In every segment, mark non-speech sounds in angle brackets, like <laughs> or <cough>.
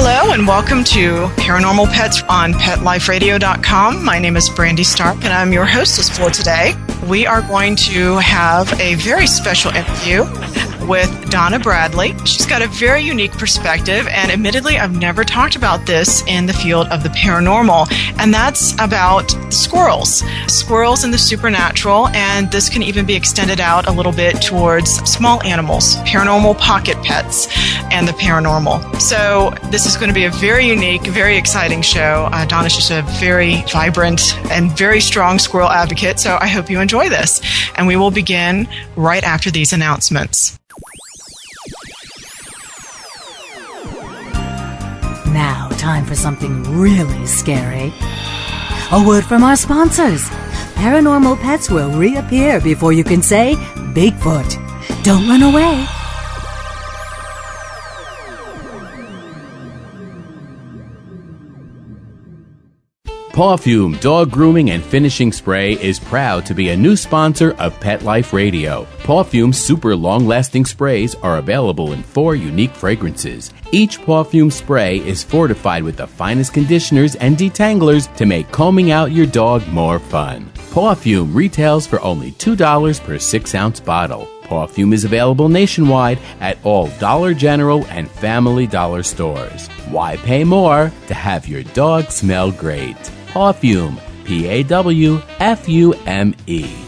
Hello and welcome to Paranormal Pets on PetLifeRadio.com. My name is Brandy Stark and I'm your hostess for today. We are going to have a very special interview with Donna Bradley. She's got a very unique perspective, and admittedly, I've never talked about this in the field of the paranormal, and that's about squirrels. Squirrels and the supernatural, and this can even be extended out a little bit towards small animals, paranormal pocket pets, and the paranormal. So, this is going to be a very unique, very exciting show. Uh, Donna's just a very vibrant and very strong squirrel advocate, so I hope you enjoy this. And we will begin right after these announcements. Now, time for something really scary. A word from our sponsors. Paranormal pets will reappear before you can say Bigfoot. Don't run away. Pawfume Dog Grooming and Finishing Spray is proud to be a new sponsor of Pet Life Radio. Pawfume's super long lasting sprays are available in four unique fragrances. Each Pawfume spray is fortified with the finest conditioners and detanglers to make combing out your dog more fun. Pawfume retails for only $2 per 6 ounce bottle. Pawfume is available nationwide at all Dollar General and Family Dollar stores. Why pay more to have your dog smell great? Pawfume, P A W F U M E.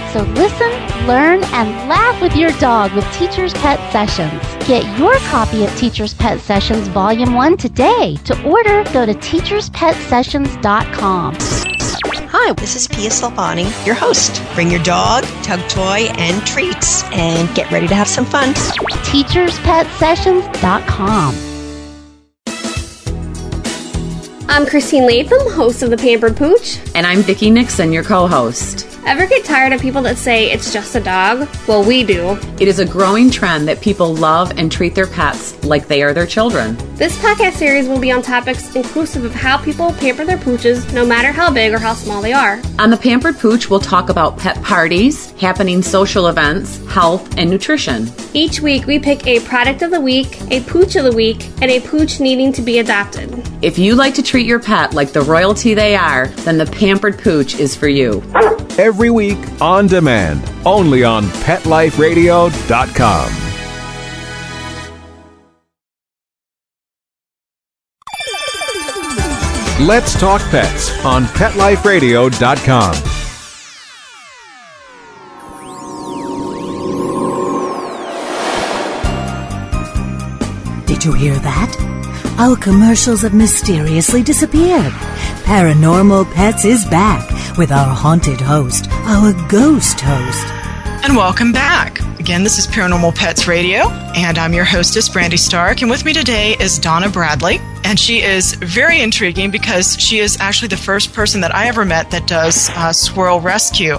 So listen, learn, and laugh with your dog with Teacher's Pet Sessions. Get your copy of Teacher's Pet Sessions Volume 1 today. To order, go to teacherspetsessions.com. Hi, this is Pia Silvani, your host. Bring your dog, tug toy, and treats, and get ready to have some fun. teacherspetsessions.com. I'm Christine Latham, host of The Pampered Pooch. And I'm Vicki Nixon, your co host. Ever get tired of people that say it's just a dog? Well, we do. It is a growing trend that people love and treat their pets like they are their children. This podcast series will be on topics inclusive of how people pamper their pooches, no matter how big or how small they are. On The Pampered Pooch, we'll talk about pet parties, happening social events, health, and nutrition. Each week, we pick a product of the week, a pooch of the week, and a pooch needing to be adopted. If you like to treat your pet like the royalty they are, then The Pampered Pooch is for you every week on demand, only on PetLifeRadio.com. Let's Talk Pets on PetLifeRadio.com. Did you hear that? Our commercials have mysteriously disappeared. Paranormal Pets is back with our haunted host, our ghost host. And welcome back. Again, this is Paranormal Pets Radio, and I'm your hostess, Brandy Stark. And with me today is Donna Bradley and she is very intriguing because she is actually the first person that I ever met that does uh, squirrel rescue.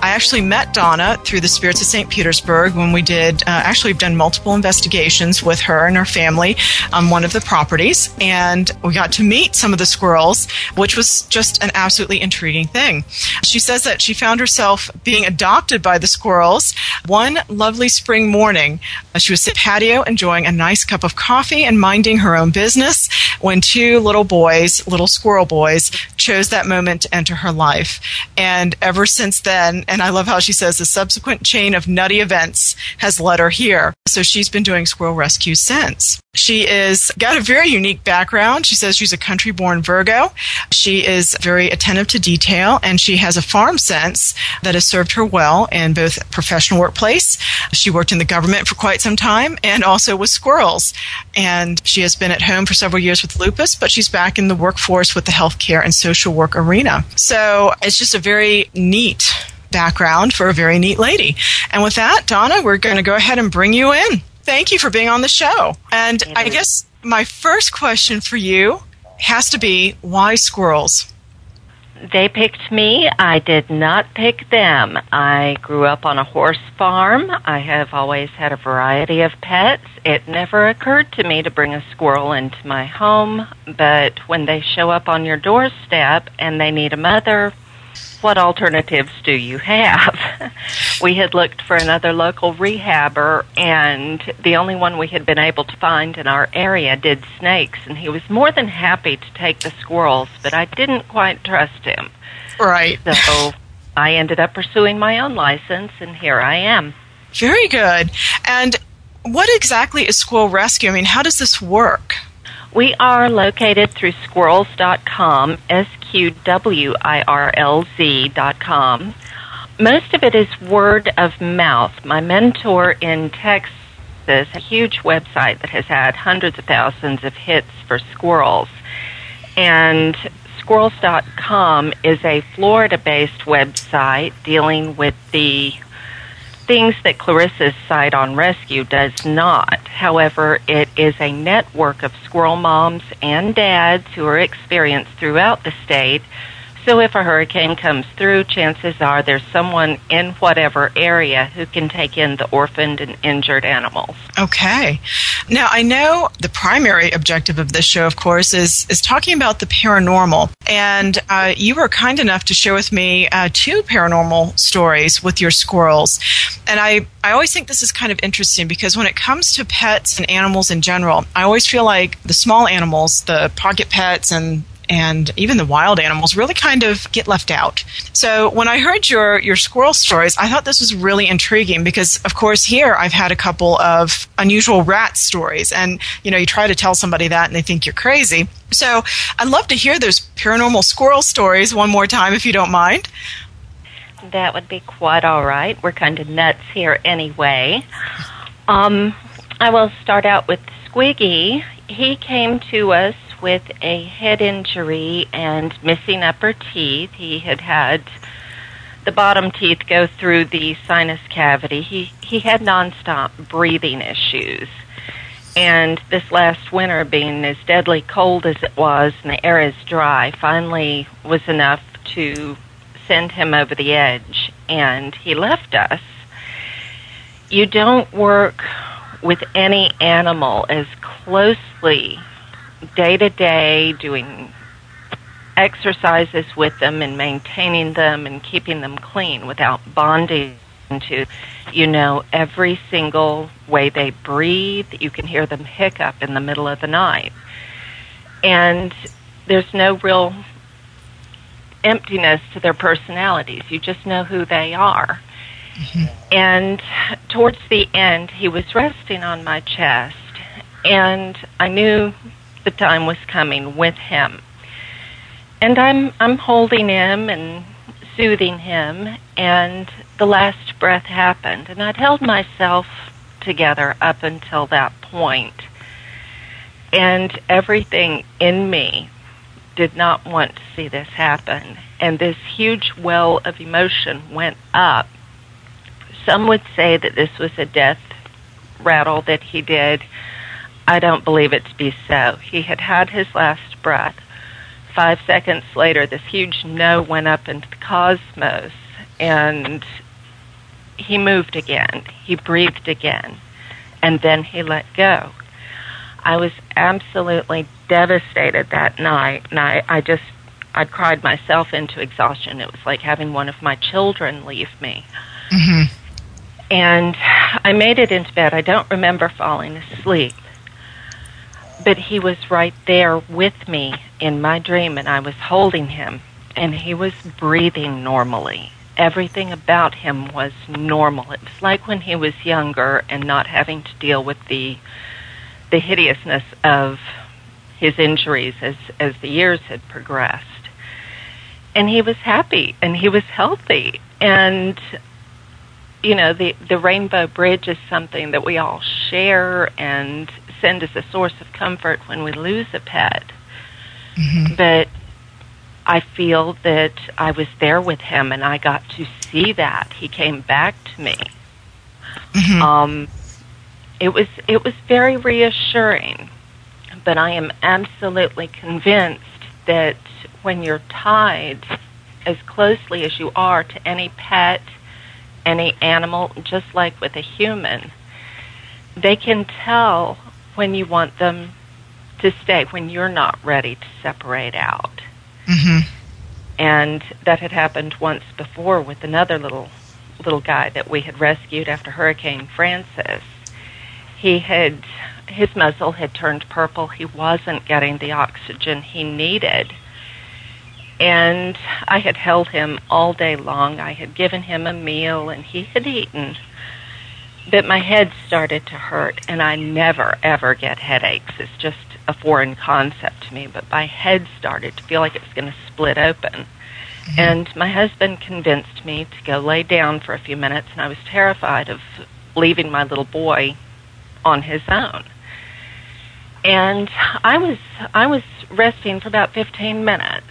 I actually met Donna through the Spirits of St. Petersburg when we did, uh, actually, done multiple investigations with her and her family on one of the properties, and we got to meet some of the squirrels, which was just an absolutely intriguing thing. She says that she found herself being adopted by the squirrels one lovely spring morning. She was at the patio enjoying a nice cup of coffee and minding her own business when two little boys, little squirrel boys, chose that moment to enter her life. And ever since then, and I love how she says the subsequent chain of nutty events has led her here. So she's been doing squirrel rescue since. She is got a very unique background. She says she's a country born Virgo. She is very attentive to detail and she has a farm sense that has served her well in both professional workplace. She worked in the government for quite some time and also with squirrels. And she has been at home for several years with lupus, but she's back in the workforce with the healthcare and social work arena. So it's just a very neat background for a very neat lady. And with that, Donna, we're going to go ahead and bring you in. Thank you for being on the show. And I guess my first question for you has to be why squirrels? They picked me. I did not pick them. I grew up on a horse farm. I have always had a variety of pets. It never occurred to me to bring a squirrel into my home, but when they show up on your doorstep and they need a mother, what alternatives do you have? <laughs> we had looked for another local rehabber, and the only one we had been able to find in our area did snakes, and he was more than happy to take the squirrels, but I didn't quite trust him. Right. So I ended up pursuing my own license, and here I am. Very good. And what exactly is Squirrel Rescue? I mean, how does this work? We are located through sqwirlz.com, S Q W I R L Z.com. Most of it is word of mouth. My mentor in Texas a huge website that has had hundreds of thousands of hits for squirrels. And sqwirlz.com is a Florida based website dealing with the things that Clarissa's site on rescue does not. However, it is a network of squirrel moms and dads who are experienced throughout the state so if a hurricane comes through, chances are there's someone in whatever area who can take in the orphaned and injured animals. Okay. Now I know the primary objective of this show, of course, is is talking about the paranormal. And uh, you were kind enough to share with me uh, two paranormal stories with your squirrels. And I I always think this is kind of interesting because when it comes to pets and animals in general, I always feel like the small animals, the pocket pets and and even the wild animals really kind of get left out. So when I heard your your squirrel stories, I thought this was really intriguing because of course here I've had a couple of unusual rat stories and you know you try to tell somebody that and they think you're crazy. So I'd love to hear those paranormal squirrel stories one more time if you don't mind. That would be quite all right. We're kind of nuts here anyway. Um, I will start out with Squiggy. He came to us with a head injury and missing upper teeth. He had had the bottom teeth go through the sinus cavity. He he had nonstop breathing issues. And this last winter being as deadly cold as it was and the air is dry, finally was enough to send him over the edge and he left us. You don't work with any animal as closely day to day doing exercises with them and maintaining them and keeping them clean without bonding to you know every single way they breathe. You can hear them hiccup in the middle of the night. And there's no real emptiness to their personalities. You just know who they are. Mm-hmm. and towards the end he was resting on my chest. And i knew the time was coming with him. And I'm I'm holding him and soothing him and the last breath happened and I'd held myself together up until that point. And everything in me did not want to see this happen. And this huge well of emotion went up. Some would say that this was a death rattle that he did. I don't believe it to be so. He had had his last breath. Five seconds later, this huge no went up into the cosmos, and he moved again. He breathed again, and then he let go. I was absolutely devastated that night, and I, I just, I cried myself into exhaustion. It was like having one of my children leave me. Mm-hmm. And I made it into bed. I don't remember falling asleep, but he was right there with me in my dream, and I was holding him, and he was breathing normally. Everything about him was normal. It was like when he was younger and not having to deal with the the hideousness of his injuries as as the years had progressed. And he was happy and he was healthy and you know the the rainbow bridge is something that we all share and send as a source of comfort when we lose a pet. Mm-hmm. But I feel that I was there with him and I got to see that. He came back to me. Mm-hmm. Um, it was it was very reassuring, but I am absolutely convinced that when you're tied as closely as you are to any pet, any animal, just like with a human, they can tell when you want them to stay, when you're not ready to separate out. Mm-hmm. And that had happened once before with another little little guy that we had rescued after Hurricane Frances. he had his muzzle had turned purple. He wasn't getting the oxygen he needed. And I had held him all day long. I had given him a meal and he had eaten. But my head started to hurt, and I never ever get headaches. It's just a foreign concept to me. But my head started to feel like it was going to split open. Mm-hmm. And my husband convinced me to go lay down for a few minutes, and I was terrified of leaving my little boy on his own. And I was I was resting for about 15 minutes.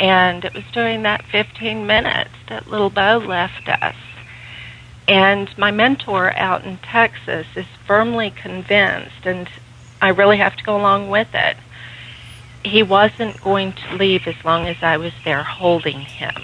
And it was during that 15 minutes that little Bo left us. And my mentor out in Texas is firmly convinced, and I really have to go along with it. He wasn't going to leave as long as I was there holding him.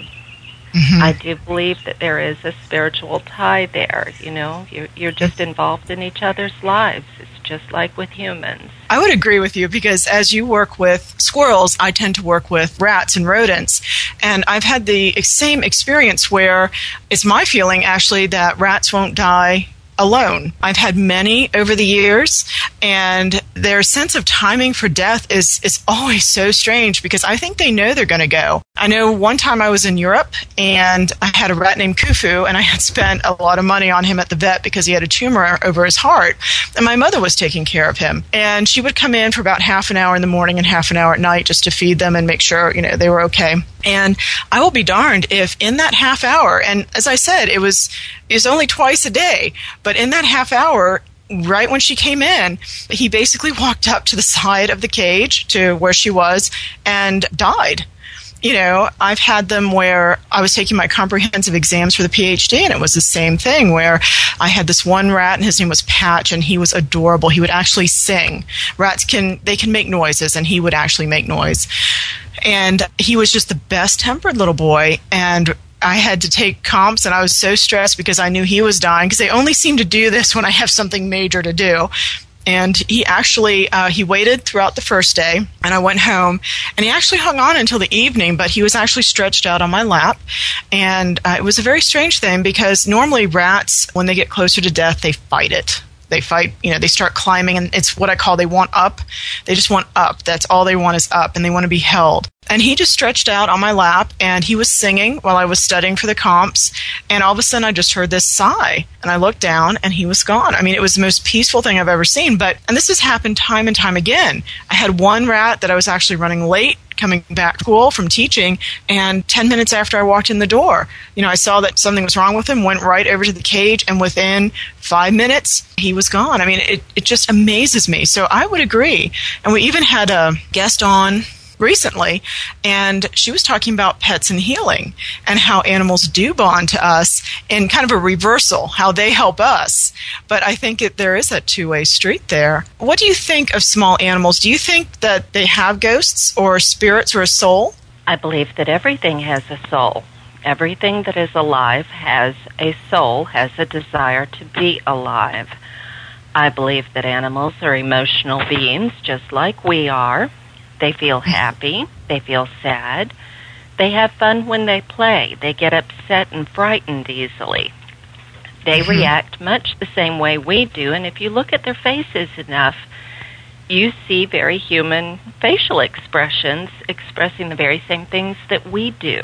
Mm-hmm. I do believe that there is a spiritual tie there. You know, you're, you're just involved in each other's lives. It's just like with humans. I would agree with you because as you work with squirrels, I tend to work with rats and rodents. And I've had the same experience where it's my feeling actually that rats won't die alone. I've had many over the years, and their sense of timing for death is is always so strange because I think they know they're going to go. I know one time I was in Europe and I had a rat named Kufu, and I had spent a lot of money on him at the vet because he had a tumor over his heart, and my mother was taking care of him, and she would come in for about half an hour in the morning and half an hour at night just to feed them and make sure you know they were okay. And I will be darned if in that half hour, and as I said, it was it was only twice a day, but in that half hour, right when she came in, he basically <laughs> walked up to the side of the cage to where she was and died. You know, I've had them where I was taking my comprehensive exams for the PhD, and it was the same thing where I had this one rat, and his name was Patch, and he was adorable. He would actually sing. Rats can they can make noises, and he would actually make noise. And he was just the best tempered little boy, and I had to take comps and I was so stressed because I knew he was dying because they only seem to do this when I have something major to do. And he actually uh, he waited throughout the first day, and I went home, and he actually hung on until the evening. But he was actually stretched out on my lap, and uh, it was a very strange thing because normally rats, when they get closer to death, they fight it they fight you know they start climbing and it's what i call they want up. They just want up. That's all they want is up and they want to be held. And he just stretched out on my lap and he was singing while i was studying for the comps. And all of a sudden i just heard this sigh and i looked down and he was gone. I mean it was the most peaceful thing i've ever seen. But and this has happened time and time again. I had one rat that i was actually running late coming back school from teaching, and 10 minutes after I walked in the door, you know, I saw that something was wrong with him, went right over to the cage, and within five minutes, he was gone. I mean, it, it just amazes me. So I would agree. And we even had a guest on recently, and she was talking about pets and healing and how animals do bond to us in kind of a reversal, how they help us. But I think it, there is a two way street there. What do you think of small animals? Do you think that they have ghosts or spirits or a soul? I believe that everything has a soul. Everything that is alive has a soul, has a desire to be alive. I believe that animals are emotional beings just like we are. They feel <laughs> happy. They feel sad. They have fun when they play. They get upset and frightened easily. They mm-hmm. react much the same way we do, and if you look at their faces enough, you see very human facial expressions expressing the very same things that we do.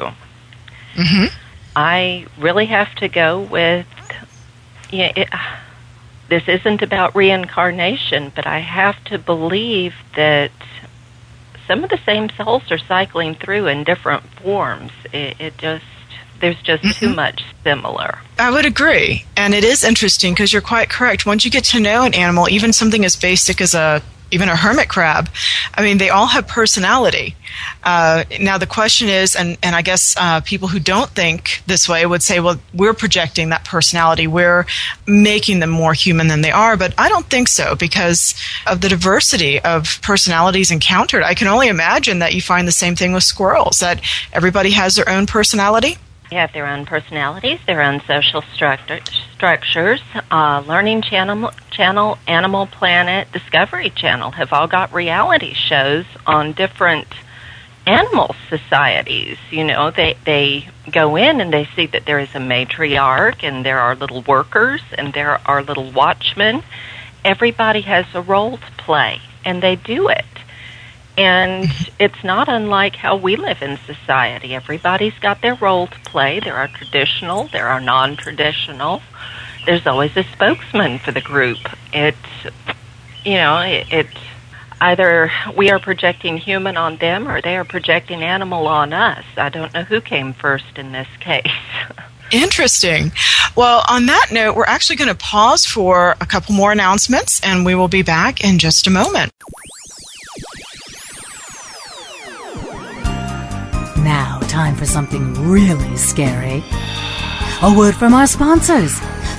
Mm-hmm. I really have to go with. Yeah, it, this isn't about reincarnation, but I have to believe that some of the same souls are cycling through in different forms. It, it just there's just mm-hmm. too much similar. I would agree. And it is interesting because you're quite correct. Once you get to know an animal, even something as basic as a even a hermit crab. I mean, they all have personality. Uh, now, the question is, and, and I guess uh, people who don't think this way would say, well, we're projecting that personality. We're making them more human than they are. But I don't think so because of the diversity of personalities encountered. I can only imagine that you find the same thing with squirrels, that everybody has their own personality. Have their own personalities, their own social structure, structures. Uh, Learning Channel, Channel, Animal Planet, Discovery Channel have all got reality shows on different animal societies. You know, they they go in and they see that there is a matriarch and there are little workers and there are little watchmen. Everybody has a role to play, and they do it. And <laughs> it's not unlike how we live in society. Everybody's got their role to play. There are traditional, there are non traditional. There's always a spokesman for the group. It's, you know, it, it either we are projecting human on them or they are projecting animal on us. I don't know who came first in this case. <laughs> Interesting. Well, on that note, we're actually going to pause for a couple more announcements and we will be back in just a moment. Now, time for something really scary. A word from our sponsors.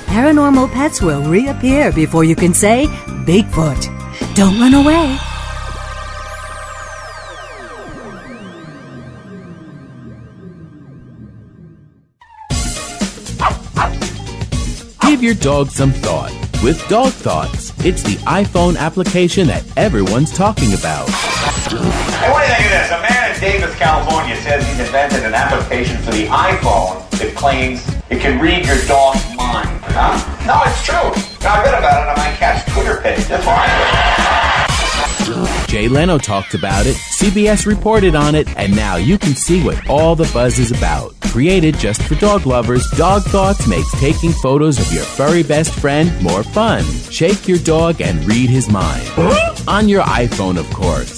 Paranormal pets will reappear before you can say Bigfoot. Don't run away. Give your dog some thought with Dog Thoughts. It's the iPhone application that everyone's talking about. Hey, what do you think of this? A man Davis, California says he's invented an application for the iPhone that claims it can read your dog's mind. Huh? No, it's true. I read about it on my cat's Twitter page. That's why. Jay Leno talked about it, CBS reported on it, and now you can see what all the buzz is about. Created just for dog lovers, Dog Thoughts makes taking photos of your furry best friend more fun. Shake your dog and read his mind. On your iPhone, of course.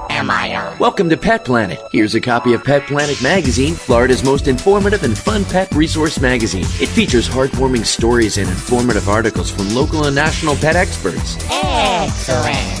on? Welcome to Pet Planet. Here's a copy of Pet Planet Magazine, Florida's most informative and fun pet resource magazine. It features heartwarming stories and informative articles from local and national pet experts. Excellent.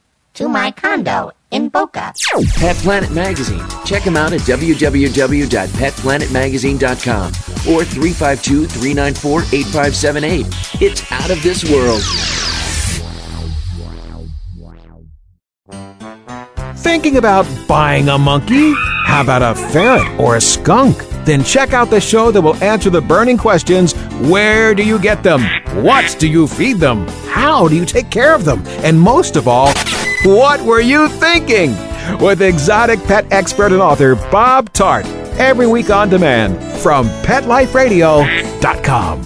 to my condo in Boca. Pet Planet Magazine. Check them out at www.petplanetmagazine.com or 352 394 8578. It's out of this world. Thinking about buying a monkey? How about a ferret or a skunk? Then check out the show that will answer the burning questions Where do you get them? What do you feed them? How do you take care of them? And most of all, what were you thinking? With exotic pet expert and author Bob Tart. Every week on demand from PetLifeRadio.com.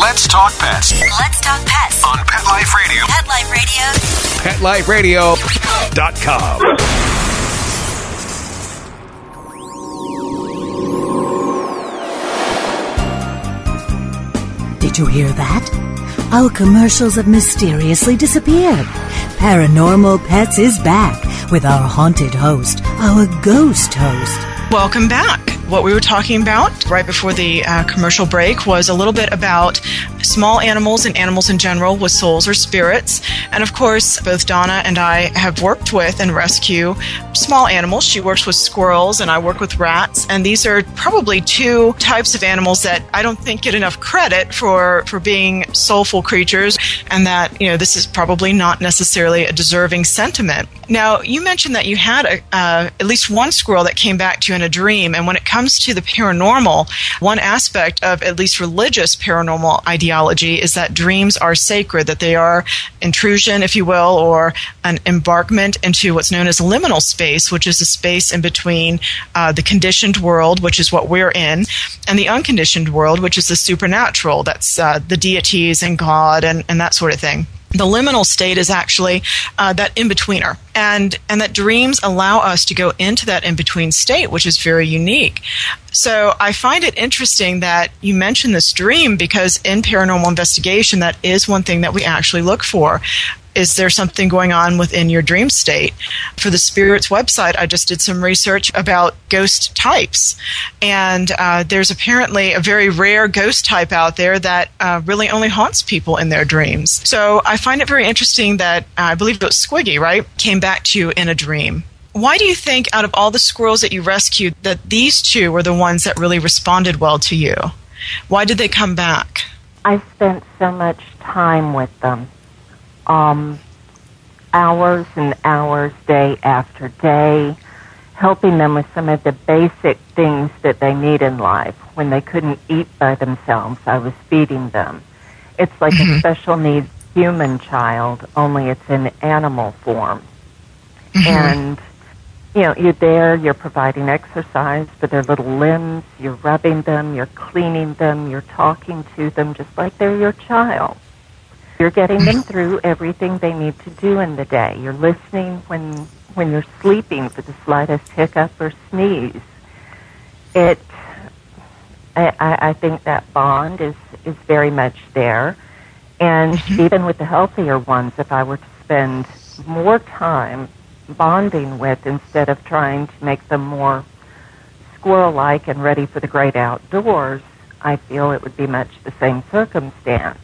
Let's talk pets Let's talk pets on Pet Life Radio. Pet Life Radio. PetLifeRadio.com. you hear that? Our commercials have mysteriously disappeared. Paranormal Pets is back with our haunted host, our ghost host. Welcome back. What we were talking about right before the uh, commercial break was a little bit about small animals and animals in general with souls or spirits. And of course, both Donna and I have worked with and rescue small animals. She works with squirrels and I work with rats. And these are probably two types of animals that I don't think get enough credit for, for being soulful creatures and that, you know, this is probably not necessarily a deserving sentiment. Now, you mentioned that you had a, uh, at least one squirrel that came back to you in a dream. And when it comes to the paranormal, one aspect of at least religious paranormal ideology is that dreams are sacred, that they are intrusion, if you will, or an embarkment into what's known as liminal space, which is a space in between uh, the conditioned world, which is what we're in, and the unconditioned world, which is the supernatural. That's uh, the deities and God and, and that sort of thing the liminal state is actually uh, that in betweener and and that dreams allow us to go into that in between state which is very unique. So i find it interesting that you mentioned this dream because in paranormal investigation that is one thing that we actually look for is there something going on within your dream state? For the Spirits website, I just did some research about ghost types. And uh, there's apparently a very rare ghost type out there that uh, really only haunts people in their dreams. So I find it very interesting that uh, I believe it was Squiggy, right? Came back to you in a dream. Why do you think, out of all the squirrels that you rescued, that these two were the ones that really responded well to you? Why did they come back? I spent so much time with them um, hours and hours, day after day, helping them with some of the basic things that they need in life. When they couldn't eat by themselves, I was feeding them. It's like Mm-hmm. a special needs human child, only it's in animal form. Mm-hmm. And you know, you're there, you're providing exercise for their little limbs, you're rubbing them, you're cleaning them, you're talking to them just like they're your child. You're getting them through everything they need to do in the day. You're listening when when you're sleeping for the slightest hiccup or sneeze. It I, I think that bond is, is very much there. And mm-hmm. even with the healthier ones, if I were to spend more time bonding with instead of trying to make them more squirrel like and ready for the great outdoors, I feel it would be much the same circumstance.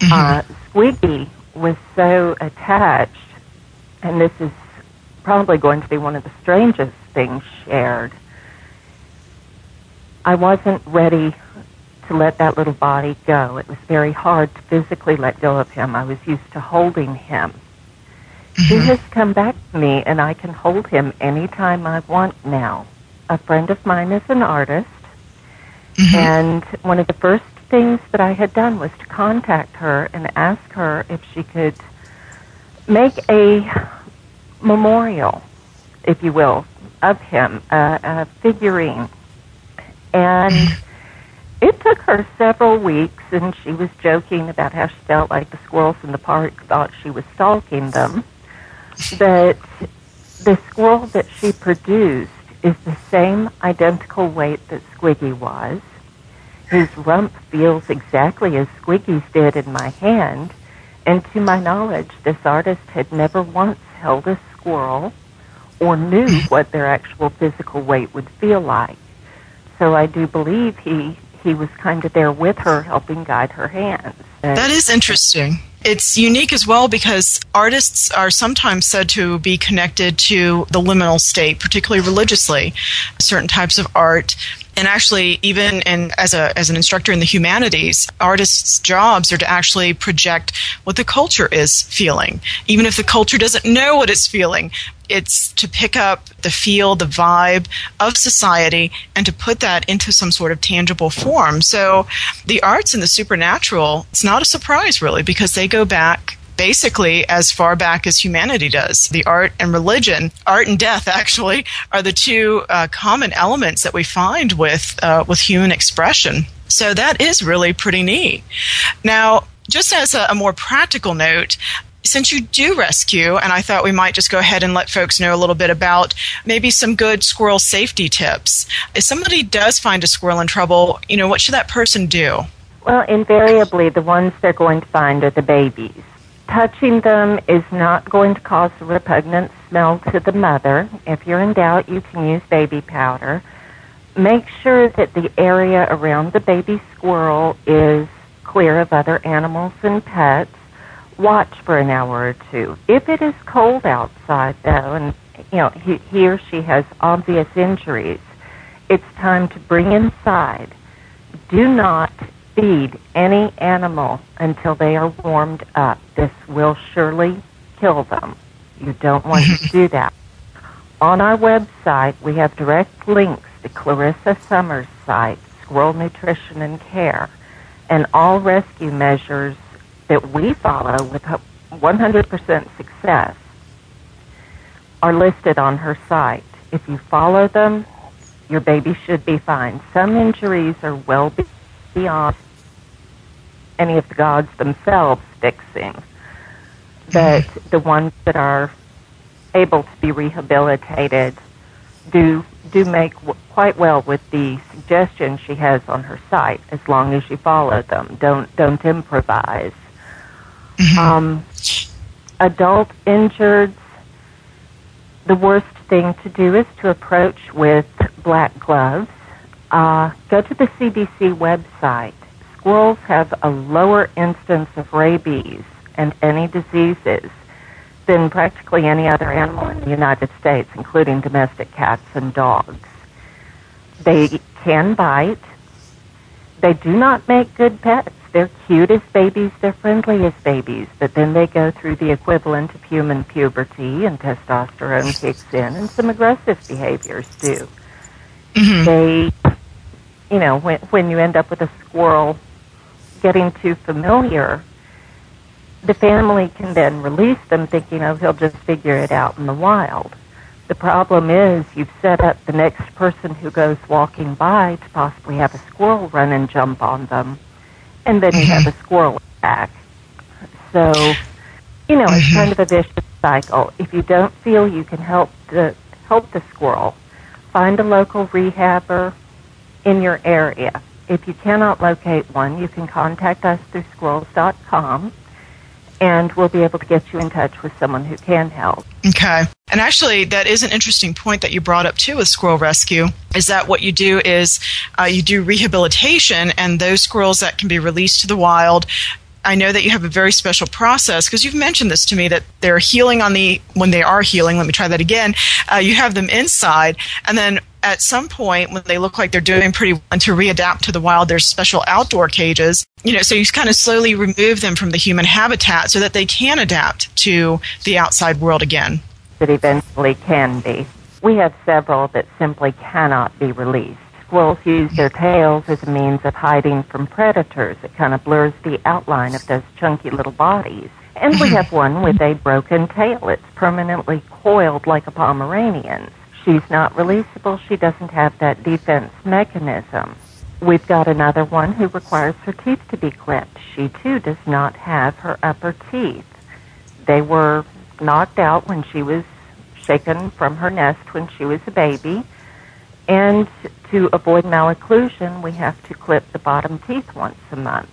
Mm-hmm. Uh, Squiggy was so attached, and this is probably going to be one of the strangest things shared. I wasn't ready to let that little body go. It was very hard to physically let go of him. I was used to holding him. He mm-hmm. has come back to me, and I can hold him anytime I want now. A friend of mine is an artist, mm-hmm. and one of the first things that I had done was to contact her and ask her if she could make a memorial, if you will, of him, a, a figurine. And it took her several weeks, and she was joking about how she felt like the squirrels in the park thought she was stalking them. But the squirrel that she produced is the same identical weight that Squiggy was. His rump feels exactly as Squiggy's did in my hand, and to my knowledge, this artist had never once held a squirrel or knew <laughs> what their actual physical weight would feel like. So I do believe he he was kind of there with her, helping guide her hands. That is interesting. It's unique as well because artists are sometimes said to be connected to the liminal state, particularly religiously. Certain types of art and actually even in, as a as an instructor in the humanities artists jobs are to actually project what the culture is feeling. Even if the culture doesn't know what it's feeling it's to pick up the feel the vibe of society and to put that into some sort of tangible form. So the arts and the supernatural it's not a surprise really because they go back basically as far back as humanity does. The art and religion, art and death, <laughs> actually, are the two uh, common elements that we find with uh, with human expression. So that is really pretty neat. Now, just as a, a more practical note, since you do rescue, and I thought we might just go ahead and let folks know a little bit about maybe some good squirrel safety tips. If somebody does find a squirrel in trouble, you know, what should that person do? Well, invariably, the ones they're going to find are the babies. Touching them is not going to cause a repugnant smell to the mother. If you're in doubt, you can use baby powder. Make sure that the area around the baby squirrel is clear of other animals and pets. Watch for an hour or two. If it is cold outside, though, and you know he, he or she has obvious injuries, it's time to bring inside. Do not feed any animal until they are warmed up. This will surely kill them. You don't want to <laughs> do that. On our website, we have direct links to Clarissa Summers' site, Squirrel Nutrition and Care, and all rescue measures that we follow with 100% success are listed on her site. If you follow them, your baby should be fine. Some injuries are well beyond any of the gods themselves fixing, but the ones that are able to be rehabilitated do do make w- quite well with the suggestions she has on her site, as long as you follow them. Don't don't improvise. Mm-hmm. Um, adult injured, the worst thing to do is to approach with black gloves. Uh, go to the CDC website squirrels have a lower instance of rabies and any diseases than practically any other animal in the United States, including domestic cats and dogs. They can bite. They do not make good pets. They're cute as babies, they're friendly as babies, but then they go through the equivalent of human puberty and testosterone kicks in and some aggressive behaviors do. Mm-hmm. They, you know, when, when you end up with a squirrel getting too familiar, the family can then release them thinking, oh, he'll just figure it out in the wild. The problem is you've set up the next person who goes walking by to possibly have a squirrel run and jump on them, and then you mm-hmm. have a squirrel attack. So, you know, it's kind mm-hmm. of a vicious cycle. If you don't feel you can help the help the squirrel, find a local rehabber in your area. If you cannot locate one, you can contact us through sqwirlz.com and we'll be able to get you in touch with someone who can help. Okay. And actually, that is an interesting point that you brought up too with squirrel rescue. Is that what you do is uh, you do rehabilitation, and those squirrels that can be released to the wild. I know that you have a very special process because you've mentioned this to me that they're healing on the when they are healing. Let me try that again. Uh, you have them inside, and then at some point when they look like they're doing pretty well to readapt to the wild, there's special outdoor cages. You know, so you kind of slowly remove them from the human habitat so that they can adapt to the outside world again. That eventually can be. We have several that simply cannot be released. Squirrels use their tails as a means of hiding from predators. It kind of blurs the outline of those chunky little bodies. And we have <laughs> one with a broken tail. It's permanently coiled like a Pomeranian. She's not releasable. She doesn't have that defense mechanism. We've got another one who requires her teeth to be clipped. She too does not have her upper teeth. They were knocked out when she was shaken from her nest when she was a baby. And to avoid malocclusion, we have to clip the bottom teeth once a month.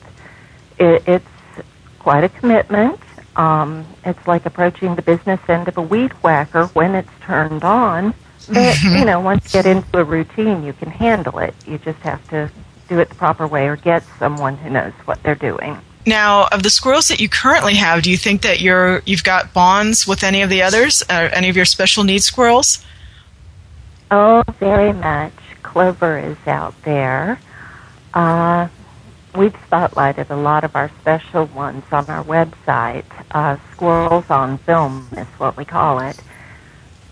It, it's quite a commitment. Um, it's like approaching the business end of a weed whacker when it's turned on. But, <laughs> you know, once you get into a routine, you can handle it. You just have to do it the proper way or get someone who knows what they're doing. Now, of the squirrels that you currently have, do you think that you're you've got bonds with any of the others, uh, any of your special needs squirrels? Oh, very much. Clover is out there. Uh, we've spotlighted a lot of our special ones on our website. Uh, squirrels on film is what we call it.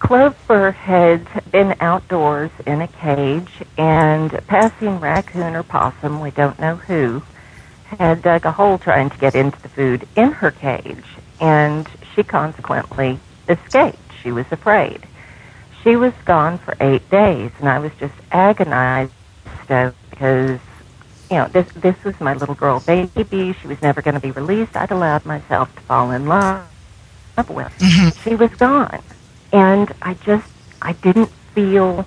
Clover had been outdoors in a cage, and a passing raccoon or possum, we don't know who, had dug a hole trying to get into the food in her cage, and she consequently escaped. She was afraid. She was gone for eight days, and I was just agonized because, you know, this this was my little girl baby. She was never going to be released. I'd allowed myself to fall in love with. Mm-hmm. She was gone, and I just I didn't feel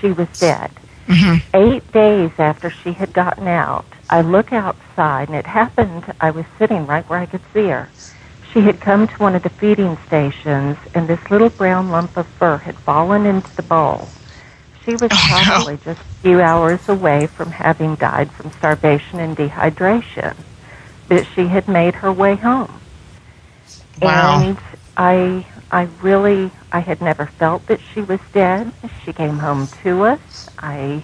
she was dead. Mm-hmm. Eight days after she had gotten out, I look outside, and it happened. I was sitting right where I could see her. She had come to one of the feeding stations, and this little brown lump of fur had fallen into the bowl. She was Oh, probably just a few hours away from having died from starvation and dehydration, but she had made her way home. Wow. And I, I really, I had never felt that she was dead. She came home to us. I,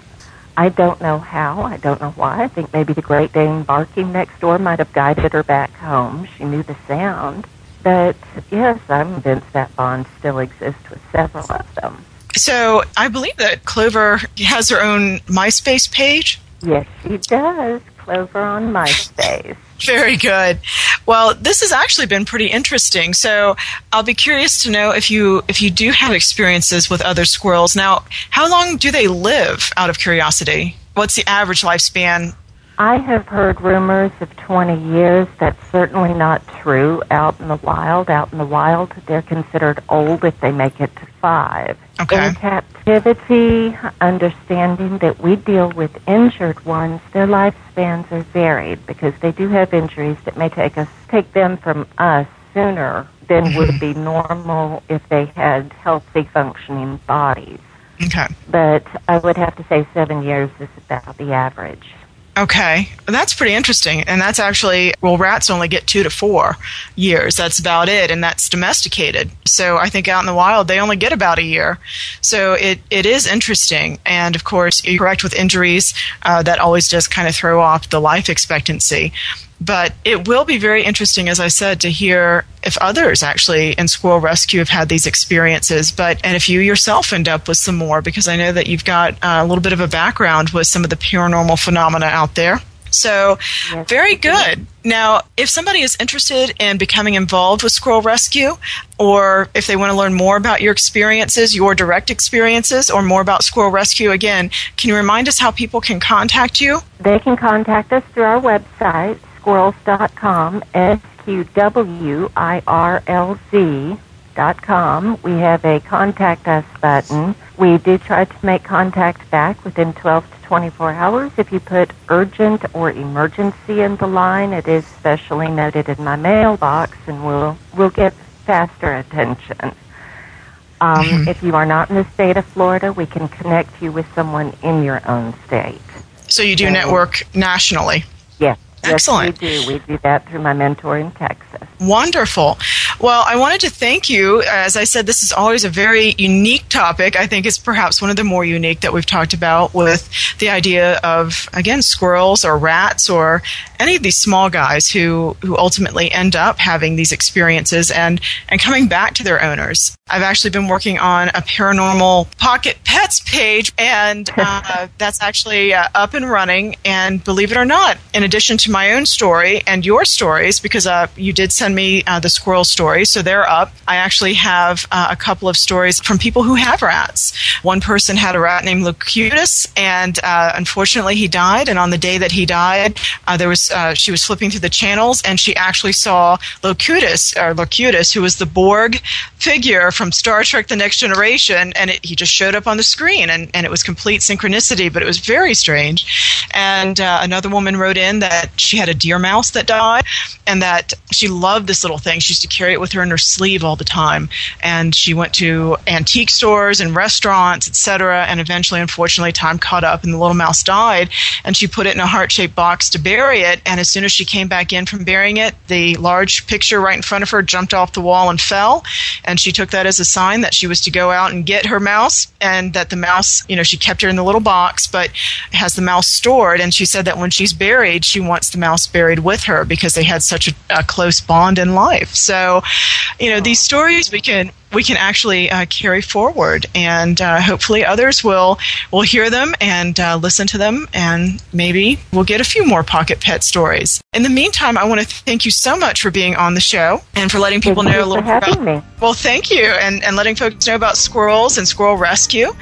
I don't know how. I don't know why. I think maybe the Great Dane barking next door might have guided her back home. She knew the sound. But yes, I'm convinced that bond still exists with several of them. So I believe that Clover has her own MySpace page. Yes, she does. Clover on MySpace. Very good. Well, this has actually been pretty interesting. So I'll be curious to know if you if you do have experiences with other squirrels. Now, how long do they live? Out of curiosity, what's the average lifespan? I have heard rumors of 20 years. That's certainly not true out in the wild. Out in the wild, they're considered old if they make it to five. Okay. In captivity, understanding that we deal with injured ones, their lifespans are varied because they do have injuries that may take us take them from us sooner than mm-hmm. would be normal if they had healthy functioning bodies. Okay. But I would have to say seven years is about the average. Okay, that's pretty interesting. And that's actually, well, rats only get two to four years. That's about it. And that's domesticated. So I think out in the wild, they only get about a year. So it, it is interesting. And of course, you're correct with injuries. Uh, that always does kind of throw off the life expectancy. But it will be very interesting, as I said, to hear if others actually in squirrel rescue have had these experiences. But and if you yourself end up with some more, because I know that you've got uh, a little bit of a background with some of the paranormal phenomena out there. So, very good. Now, if somebody is interested in becoming involved with Squirrel Rescue, or if they want to learn more about your experiences, your direct experiences, or more about Squirrel Rescue, again, can you remind us how people can contact you? They can contact us through our website, sqwirlz.com, S-Q-W-I-R-L-Z dot com. We have a contact us button. We do try to make contact back within 12 to 24 hours. If you put urgent or emergency in the line, it is specially noted in my mailbox and we'll, we'll get faster attention. Um, <laughs> If you are not in the state of Florida, we can connect you with someone in your own state. So you do Okay. network nationally. Excellent. Yes, we do. We do that through my mentor in Texas. Wonderful. Well, I wanted to thank you. As I said, this is always a very unique topic. I think it's perhaps one of the more unique that we've talked about with the idea of, again, squirrels or rats or any of these small guys who, who ultimately end up having these experiences and, and coming back to their owners. I've actually been working on a paranormal pocket pets page, and <laughs> uh, that's actually uh, up and running. And believe it or not, in addition to my own story and your stories, because uh, you did send me uh, the squirrel story, so they're up. I actually have uh, a couple of stories from people who have rats. One person had a rat named Locutus, and uh, unfortunately he died. And on the day that he died, uh, there was uh, she was flipping through the channels, and she actually saw Locutus, or Locutus, who was the Borg figure from Star Trek: The Next Generation, and it, he just showed up on the screen, and, and it was complete synchronicity, but it was very strange. And uh, another woman wrote in that she had a deer mouse that died and that she loved this little thing. She used to carry it with her in her sleeve all the time. And she went to antique stores and restaurants, etc. And eventually, unfortunately, time caught up and the little mouse died. And she put it in a heart shaped box to bury it. And as soon as she came back in from burying it, the large picture right in front of her jumped off the wall and fell. And she took that as a sign that she was to go out and get her mouse and that the mouse, you know, she kept her in the little box, but has the mouse stored. And she said that when she's buried, she wants the mouse buried with her because they had such a, a close bond in life. So, you know, these stories we can we can actually uh, carry forward, and uh, hopefully others will will hear them and uh, listen to them, and maybe we'll get a few more pocket pet stories. In the meantime, I want to thank you so much for being on the show and for letting people thank know a little bit about. Me. Well, thank you, and and letting folks know about squirrels and squirrel rescue.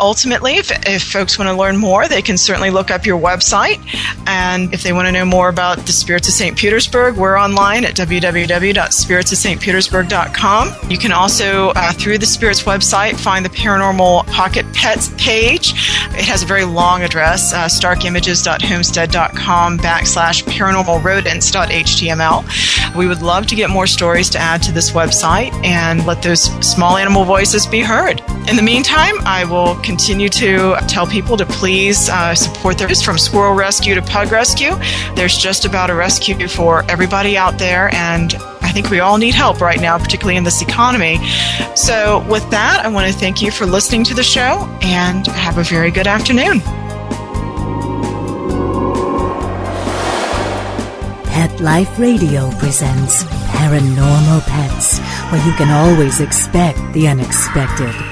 Ultimately, if, if folks want to learn more, they can certainly look up your website, and if they want to know more about the Spirits of St. Petersburg, we're online at www.spiritsofstpetersburg.com. You can also uh, through the Spirits website, find the Paranormal Pocket Pets page. It has a very long address, uh, starkimages.homestead.com backslash paranormalrodents.html. We would love to get more stories to add to this website and let those small animal voices be heard. In the meantime, I will continue to tell people to please uh, support those from squirrel rescue to pug rescue. There's just about a rescue for everybody out there, and I think we all need help right now, particularly in this economy. So, with that, I want to thank you for listening to the show and have a very good afternoon. Pet Life Radio presents Paranormal Pets, where you can always expect the unexpected.